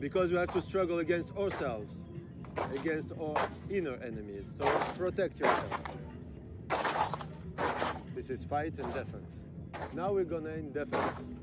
because we have to struggle against ourselves, against our inner enemies. So protect yourself. This is fight and defense. Now we're gonna in defense.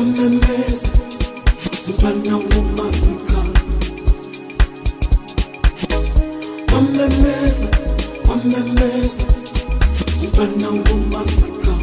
One man less, one man less, one man less, one man less, one man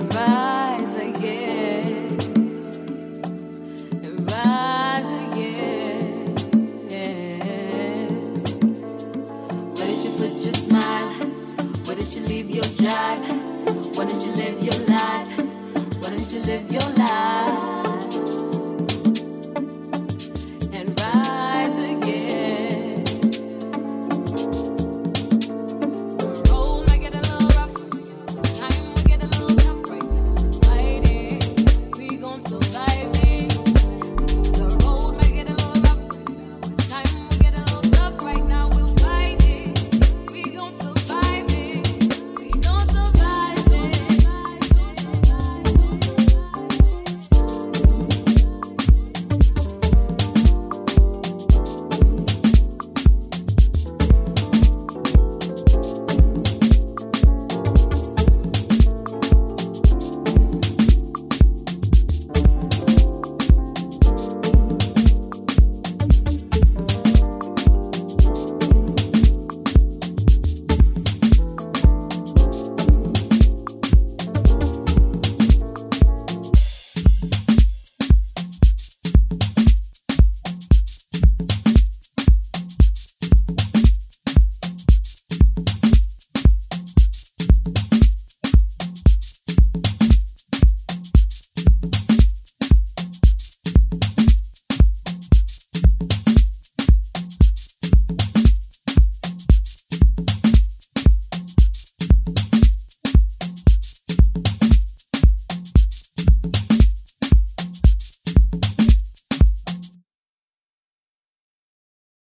rise again, and rise again. Where did you put your smile? Did you leave your jive? Where did you live your life? Where did you live your life?